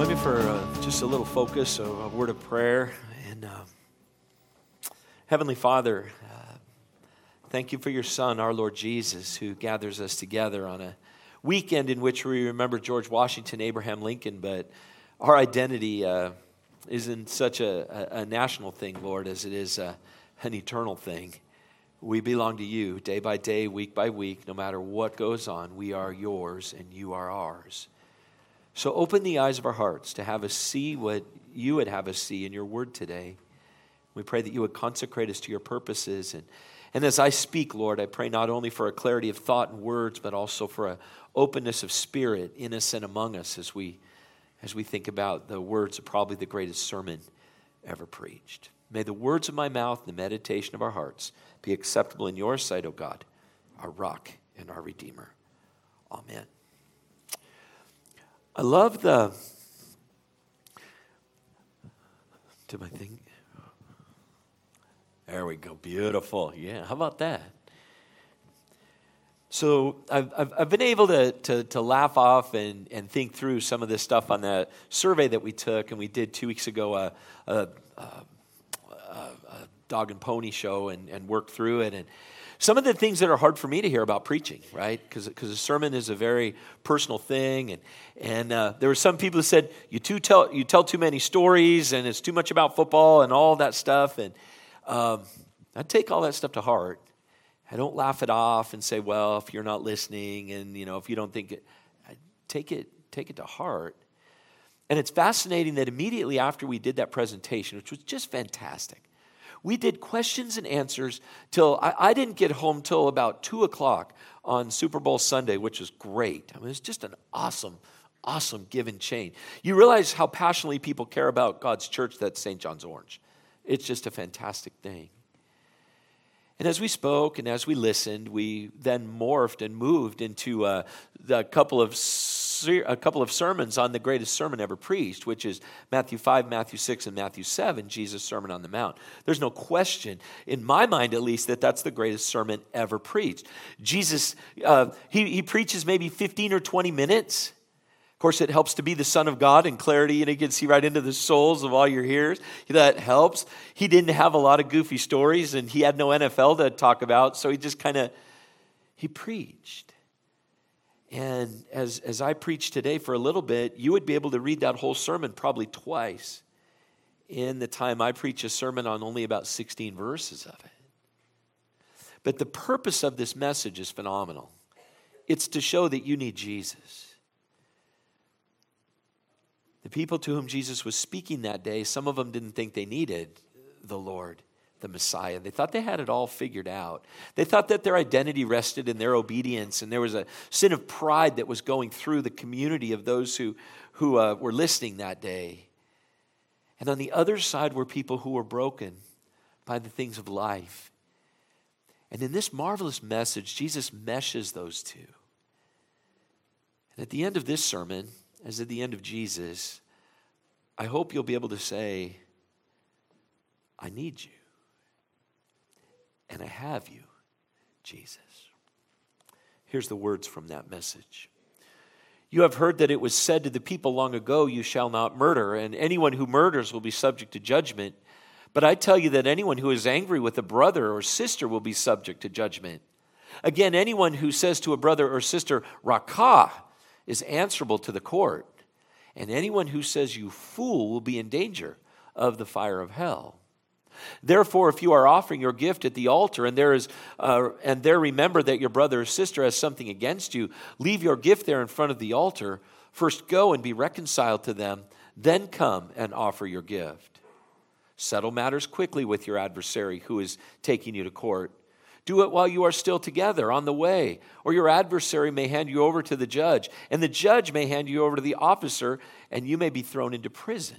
join me for uh, just a little focus, a, a word of prayer. And uh, Heavenly Father, uh, thank you for your Son, our Lord Jesus, who gathers us together on a weekend in which we remember George Washington, Abraham Lincoln, but our identity uh, isn't such a, a, national thing, Lord, as it is uh, an eternal thing. We belong to you day by day, week by week, no matter what goes on. We are yours and you are ours. So open the eyes of our hearts to have us see what you would have us see in your word today. We pray that you would consecrate us to your purposes. And, and as I speak, Lord, I pray not only for a clarity of thought and words, but also for an openness of spirit in us and among us as we, as we think about the words of probably the greatest sermon ever preached. May the words of my mouth and the meditation of our hearts be acceptable in your sight, O God, our rock and our redeemer. Amen. I love the. To my thing. There we go. Beautiful. Yeah. How about that? So I've, I've, I've, been able to, to, to laugh off and, and think through some of this stuff on the survey that we took, and we did two weeks ago a, a, a, a dog and pony show and, and worked through it. And some of the things that are hard for me to hear about preaching, right? Because a sermon is a very personal thing. And, and uh, there were some people who said, you, too tell, you tell too many stories and it's too much about football and all that stuff. And um, I take all that stuff to heart. I don't laugh it off and say, well, if you're not listening and, you know, if you don't think it, I take it, take it to heart. And it's fascinating that immediately after we did that presentation, which was just fantastic, we did questions and answers till I, I didn't get home till about two o'clock on Super Bowl Sunday, which was great. I mean, it's just an awesome, awesome give and chain. You realize how passionately people care about God's church that's St. John's Orange. It's just a fantastic thing. And as we spoke and as we listened, we then morphed and moved into uh, a, a couple of a couple of sermons on the greatest sermon ever preached, which is Matthew 5, Matthew 6, and Matthew 7, Jesus' Sermon on the Mount. There's no question, in my mind at least, that that's the greatest sermon ever preached. Jesus, uh, he, he preaches maybe 15 or 20 minutes. Of course, it helps to be the Son of God in clarity, and he can see right into the souls of all your hearers. That helps. He didn't have a lot of goofy stories, and he had no NFL to talk about, so he just kind of he preached. And as, as I preach today for a little bit, you would be able to read that whole sermon probably twice in the time I preach a sermon on only about 16 verses of it. But the purpose of this message is phenomenal it's to show that you need Jesus. The people to whom Jesus was speaking that day, some of them didn't think they needed the Lord the Messiah. They thought they had it all figured out. They thought that their identity rested in their obedience, and there was a sin of pride that was going through the community of those who, who uh, were listening that day. And on the other side were people who were broken by the things of life. And in this marvelous message, Jesus meshes those two. And at the end of this sermon, as at the end of Jesus, I hope you'll be able to say, I need you and I have you, Jesus. Here's the words from that message. You have heard that it was said to the people long ago, You shall not murder, and anyone who murders will be subject to judgment. But I tell you that anyone who is angry with a brother or sister will be subject to judgment. Again, anyone who says to a brother or sister, Raca, is answerable to the court. And anyone who says, You fool, will be in danger of the fire of hell. Therefore, if you are offering your gift at the altar and there is uh, and there remember that your brother or sister has something against you, leave your gift there in front of the altar. First go and be reconciled to them, then come and offer your gift. Settle matters quickly with your adversary who is taking you to court. Do it while you are still together on the way, or your adversary may hand you over to the judge, and the judge may hand you over to the officer, and you may be thrown into prison.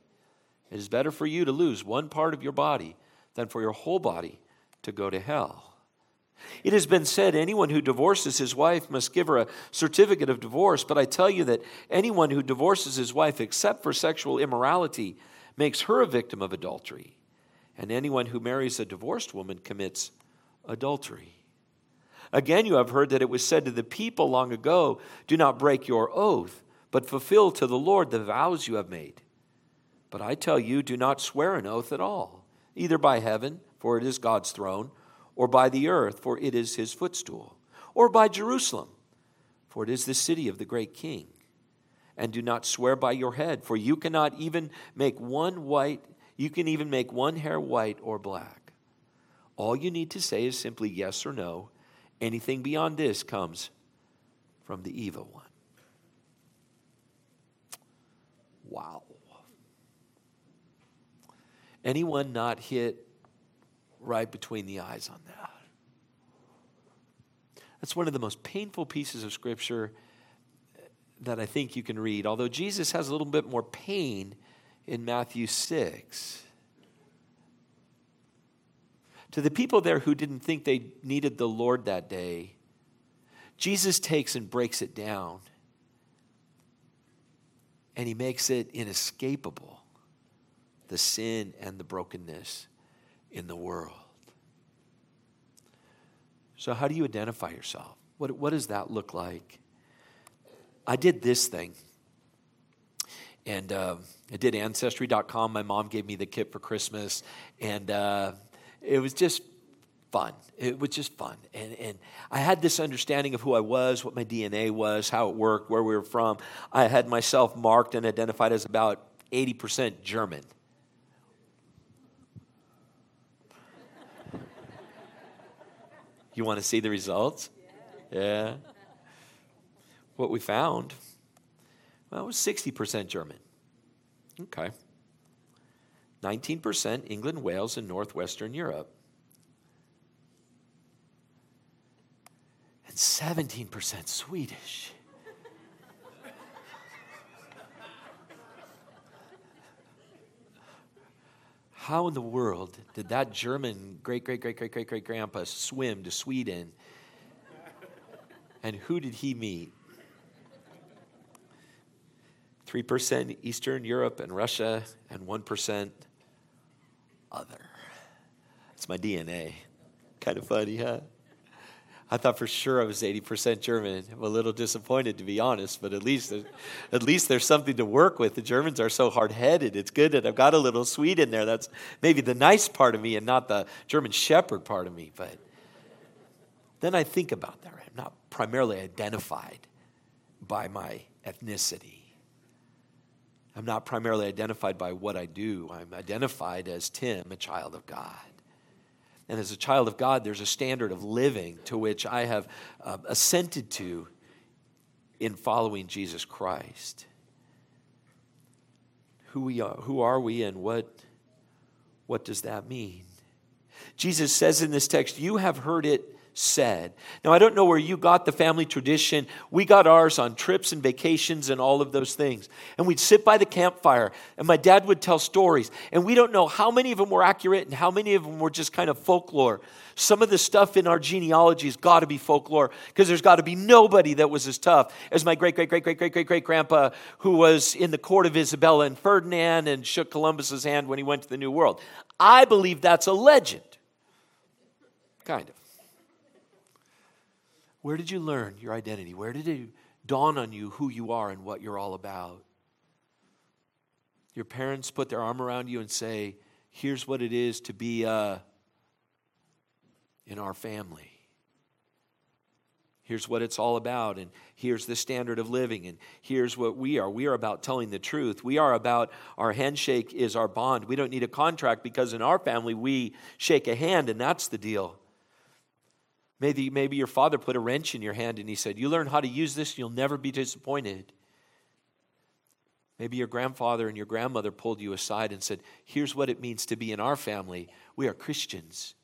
It is better for you to lose one part of your body than for your whole body to go to hell. It has been said anyone who divorces his wife must give her a certificate of divorce, but I tell you that anyone who divorces his wife except for sexual immorality makes her a victim of adultery, and anyone who marries a divorced woman commits adultery. Again, you have heard that it was said to the people long ago Do not break your oath, but fulfill to the Lord the vows you have made. But I tell you, do not swear an oath at all, either by heaven, for it is God's throne, or by the earth, for it is his footstool, or by Jerusalem, for it is the city of the great king. And do not swear by your head, for you cannot even make one white, you can even make one hair white or black. All you need to say is simply yes or no. Anything beyond this comes from the evil one. Wow. Anyone not hit right between the eyes on that? That's one of the most painful pieces of scripture that I think you can read, although Jesus has a little bit more pain in Matthew 6. To the people there who didn't think they needed the Lord that day, Jesus takes and breaks it down, and he makes it inescapable the sin and the brokenness in the world. So, how do you identify yourself? What, what does that look like? I did this thing. And uh, I did Ancestry.com. My mom gave me the kit for Christmas. And uh, it was just fun. It was just fun. And, and I had this understanding of who I was, what my DNA was, how it worked, where we were from. I had myself marked and identified as about 80% German. You want to see the results? Yeah. What we found, well, it was 60% German. Okay. 19% England, Wales, and Northwestern Europe. And 17% Swedish. How in the world did that German great, great, great, great, great, great grandpa swim to Sweden? And who did he meet? 3% Eastern Europe and Russia, and 1% other. It's my DNA. Kind of funny, huh? I thought for sure I was 80% German. I'm a little disappointed, to be honest, but at least, at least there's something to work with. The Germans are so hard headed. It's good that I've got a little Swede in there. That's maybe the nice part of me and not the German shepherd part of me. But then I think about that. I'm not primarily identified by my ethnicity. I'm not primarily identified by what I do. I'm identified as Tim, a child of God. And as a child of God, there's a standard of living to which I have uh, assented to in following Jesus Christ. Who, we are, who are we and what, what does that mean? Jesus says in this text, You have heard it said. Now, I don't know where you got the family tradition. We got ours on trips and vacations and all of those things. And we'd sit by the campfire, and my dad would tell stories. And we don't know how many of them were accurate and how many of them were just kind of folklore. Some of the stuff in our genealogy has got to be folklore because there's got to be nobody that was as tough as my great, great, great, great, great, great, great grandpa who was in the court of Isabella and Ferdinand and shook Columbus's hand when he went to the New World. I believe that's a legend. Kind of. Where did you learn your identity? Where did it dawn on you who you are and what you're all about? Your parents put their arm around you and say, Here's what it is to be uh, in our family. Here's what it's all about, and here's the standard of living, and here's what we are. We are about telling the truth. We are about our handshake is our bond. We don't need a contract because in our family we shake a hand, and that's the deal. Maybe, maybe your father put a wrench in your hand and he said, You learn how to use this, you'll never be disappointed. Maybe your grandfather and your grandmother pulled you aside and said, Here's what it means to be in our family. We are Christians.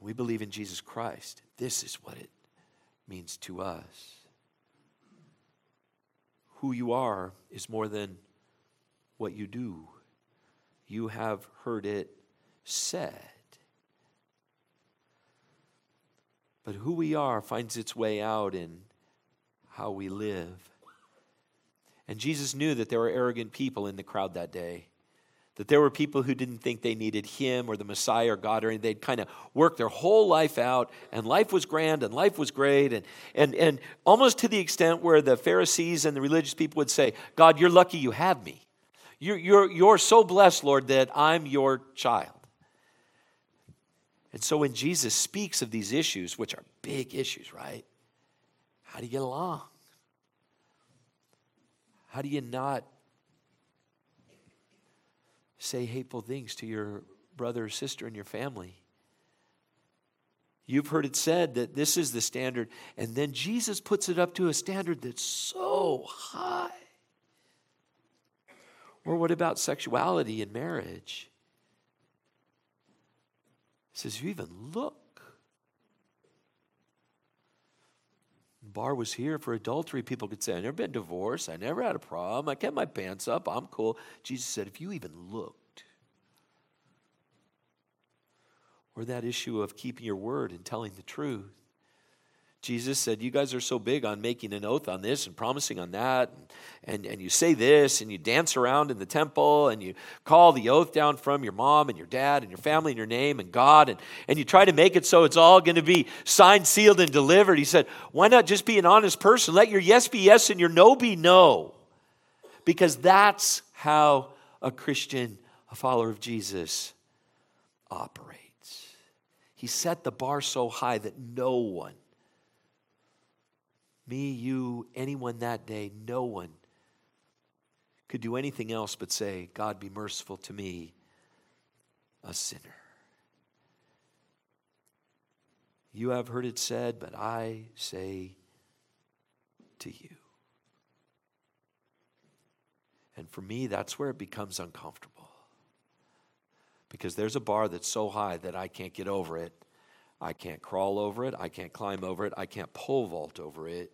We believe in Jesus Christ. This is what it means to us. Who you are is more than what you do. You have heard it said. But who we are finds its way out in how we live. And Jesus knew that there were arrogant people in the crowd that day. That there were people who didn't think they needed him or the Messiah or God or anything. They'd kind of worked their whole life out, and life was grand and life was great. And, and, and almost to the extent where the Pharisees and the religious people would say, God, you're lucky you have me. You're, you're, you're so blessed, Lord, that I'm your child. And so when Jesus speaks of these issues, which are big issues, right? How do you get along? How do you not say hateful things to your brother or sister in your family? You've heard it said that this is the standard, and then Jesus puts it up to a standard that's so high. Or what about sexuality and marriage? Says, You even look bar was here for adultery, people could say, I've never been divorced. I never had a problem. I kept my pants up. I'm cool. Jesus said, if you even looked, or that issue of keeping your word and telling the truth, Jesus said, You guys are so big on making an oath on this and promising on that, and, and, and you say this, and you dance around in the temple, and you call the oath down from your mom and your dad and your family and your name and God, and, and you try to make it so it's all going to be signed, sealed, and delivered. He said, Why not just be an honest person? Let your yes be yes and your no be no. Because that's how a Christian, a follower of Jesus, operates. He set the bar so high that no one me, you, anyone that day, no one could do anything else but say, God, be merciful to me, a sinner. You have heard it said, but I say to you. And for me, that's where it becomes uncomfortable. Because there's a bar that's so high that I can't get over it. I can't crawl over it. I can't climb over it. I can't pole vault over it.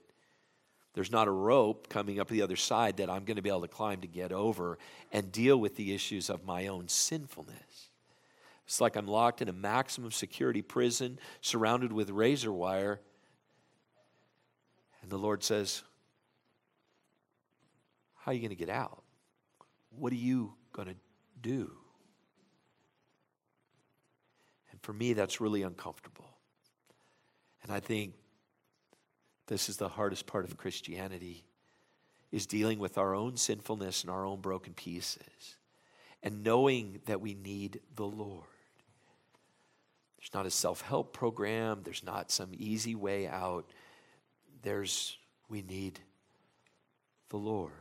There's not a rope coming up the other side that I'm going to be able to climb to get over and deal with the issues of my own sinfulness. It's like I'm locked in a maximum security prison surrounded with razor wire. And the Lord says, How are you going to get out? What are you going to do? And for me, that's really uncomfortable. And I think this is the hardest part of Christianity is dealing with our own sinfulness and our own broken pieces and knowing that we need the Lord. There's not a self-help program, there's not some easy way out. There's we need the Lord.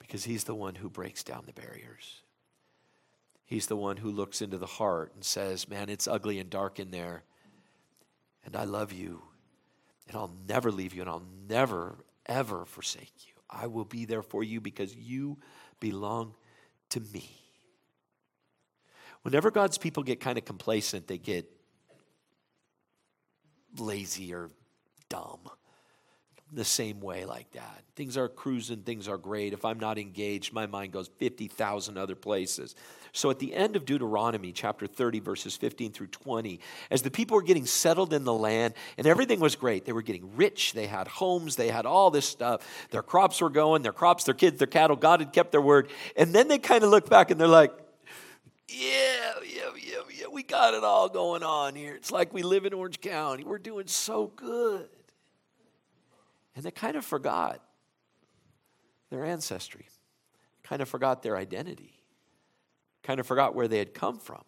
Because he's the one who breaks down the barriers. He's the one who looks into the heart and says, Man, it's ugly and dark in there. And I love you. And I'll never leave you. And I'll never, ever forsake you. I will be there for you because you belong to me. Whenever God's people get kind of complacent, they get lazy or dumb the same way like that. Things are cruising, things are great. If I'm not engaged, my mind goes 50,000 other places. So at the end of Deuteronomy chapter 30, verses 15 through 20, as the people were getting settled in the land and everything was great, they were getting rich, they had homes, they had all this stuff. Their crops were going, their crops, their kids, their cattle, God had kept their word. And then they kind of look back and they're like, yeah, yeah, yeah, yeah, we got it all going on here. It's like we live in Orange County. We're doing so good. And they kind of forgot their ancestry, kind of forgot their identity kind of forgot where they had come from.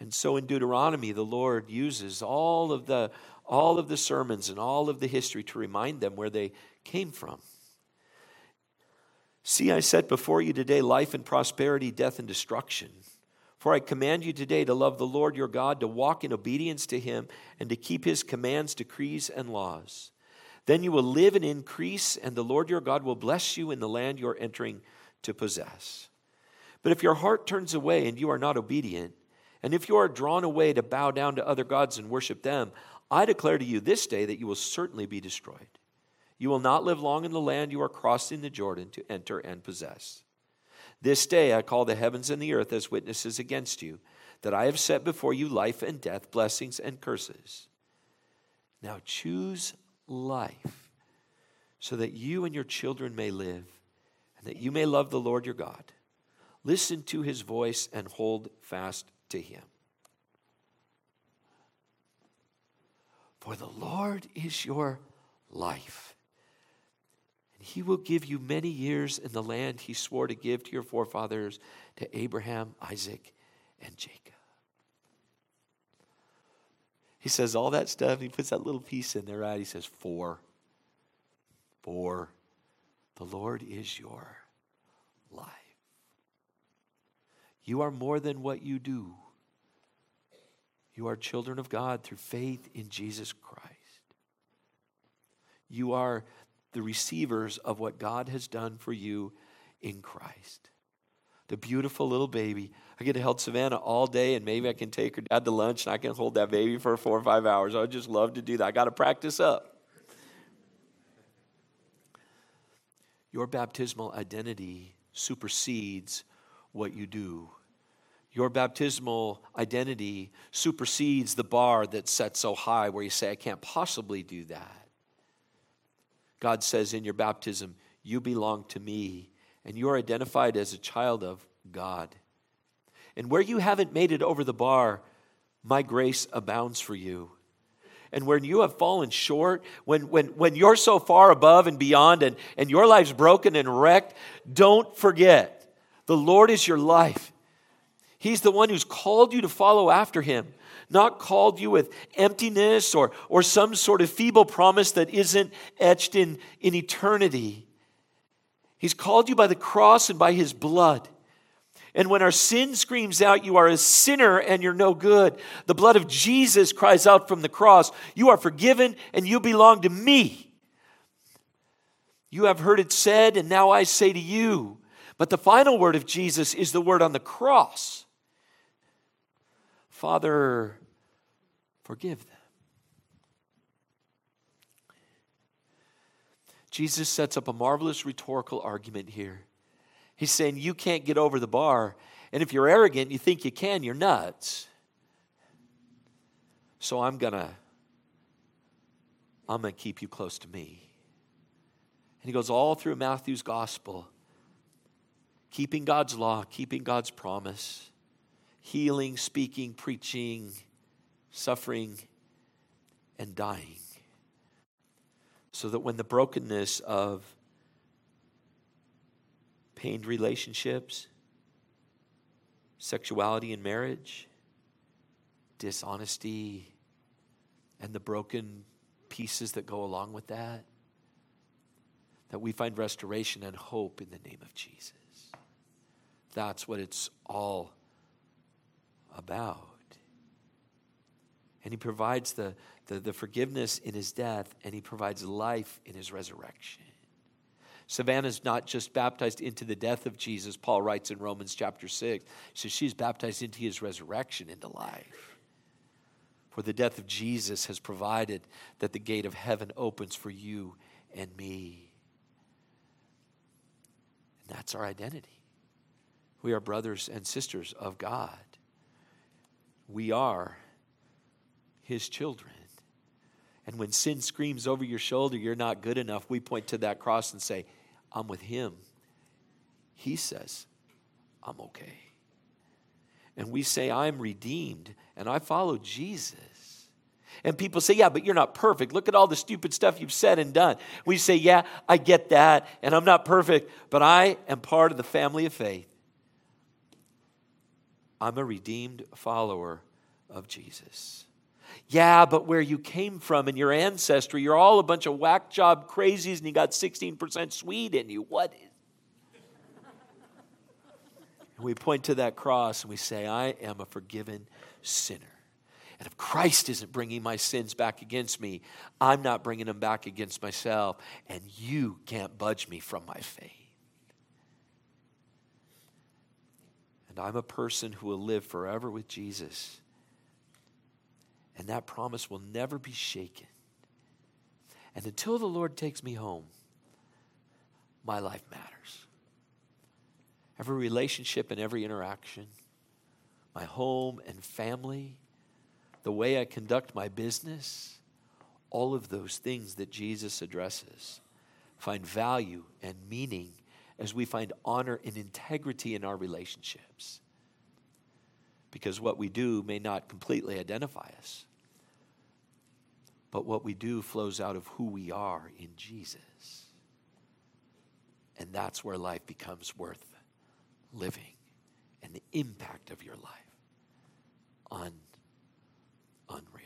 And so in Deuteronomy, the Lord uses all of the, all of the sermons and all of the history to remind them where they came from. See, I set before you today life and prosperity, death and destruction. For I command you today to love the Lord your God, to walk in obedience to him, and to keep his commands, decrees, and laws. Then you will live and increase, and the Lord your God will bless you in the land you're entering to possess. But if your heart turns away and you are not obedient, and if you are drawn away to bow down to other gods and worship them, I declare to you this day that you will certainly be destroyed. You will not live long in the land you are crossing the Jordan to enter and possess. This day I call the heavens and the earth as witnesses against you, that I have set before you life and death, blessings and curses. Now choose life, so that you and your children may live, and that you may love the Lord your God. Listen to his voice and hold fast to him. For the Lord is your life and he will give you many years in the land he swore to give to your forefathers, to Abraham, Isaac, and Jacob. He says all that stuff. He puts that little piece in there, right? He says, For, for the Lord is your life. You are more than what you do. You are children of God through faith in Jesus Christ. You are the receivers of what God has done for you in Christ. The beautiful little baby. I get to hold Savannah all day, and maybe I can take her dad to lunch and I can hold that baby for four or five hours. I would just love to do that. I got to practice up. Your baptismal identity supersedes what you do. Your baptismal identity supersedes the bar that's set so high where you say, I can't possibly do that. God says in your baptism, You belong to me, and you are identified as a child of God. And where you haven't made it over the bar, my grace abounds for you. And when you have fallen short, when, when, when you're so far above and beyond, and, and your life's broken and wrecked, don't forget the Lord is your life. He's the one who's called you to follow after him not called you with emptiness or, or some sort of feeble promise that isn't etched in, in eternity. He's called you by the cross and by his blood. And when our sin screams out, you are a sinner and you're no good, the blood of Jesus cries out from the cross, you are forgiven and you belong to me. You have heard it said, and now I say to you. But the final word of Jesus is the word on the cross. Father, forgive them. Jesus sets up a marvelous rhetorical argument here. He's saying, You can't get over the bar. And if you're arrogant, you think you can, you're nuts. So I'm going to I'm going to keep you close to me. And he goes all through Matthew's gospel, keeping God's law, keeping God's promise healing, speaking, preaching, suffering, and dying. So that when the brokenness of pained relationships, sexuality in marriage, dishonesty, and the broken pieces that go along with that, that we find restoration and hope in the name of Jesus. That's what it's all about. And he provides the, the, the, forgiveness in his death, and he provides life in his resurrection. Savannah's not just baptized into the death of Jesus, Paul writes in Romans chapter 6. He says she's baptized into his resurrection, into life. For the death of Jesus has provided that the gate of heaven opens for you and me. And that's our identity. We are brothers and sisters of God we are his children. And when sin screams over your shoulder, you're not good enough, we point to that cross and say, I'm with him. He says, I'm okay. And we say, I'm redeemed and I follow Jesus. And people say, Yeah, but you're not perfect. Look at all the stupid stuff you've said and done. We say, Yeah, I get that, and I'm not perfect, but I am part of the family of faith. I'm a redeemed follower of Jesus. Yeah, but where you came from and your ancestry, you're all a bunch of whack job crazies and you got 16% Swede in you. What? and we point to that cross and we say, I am a forgiven sinner. And if Christ isn't bringing my sins back against me, I'm not bringing them back against myself. And you can't budge me from my faith. And I'm a person who will live forever with Jesus. And that promise will never be shaken. And until the Lord takes me home, my life matters. Every relationship and every interaction, my home and family, the way I conduct my business, all of those things that Jesus addresses find value and meaning as we find honor and integrity in our relationships. Because what we do may not completely identify us, but what we do flows out of who we are in Jesus. And that's where life becomes worth living and the impact of your life un, unreal.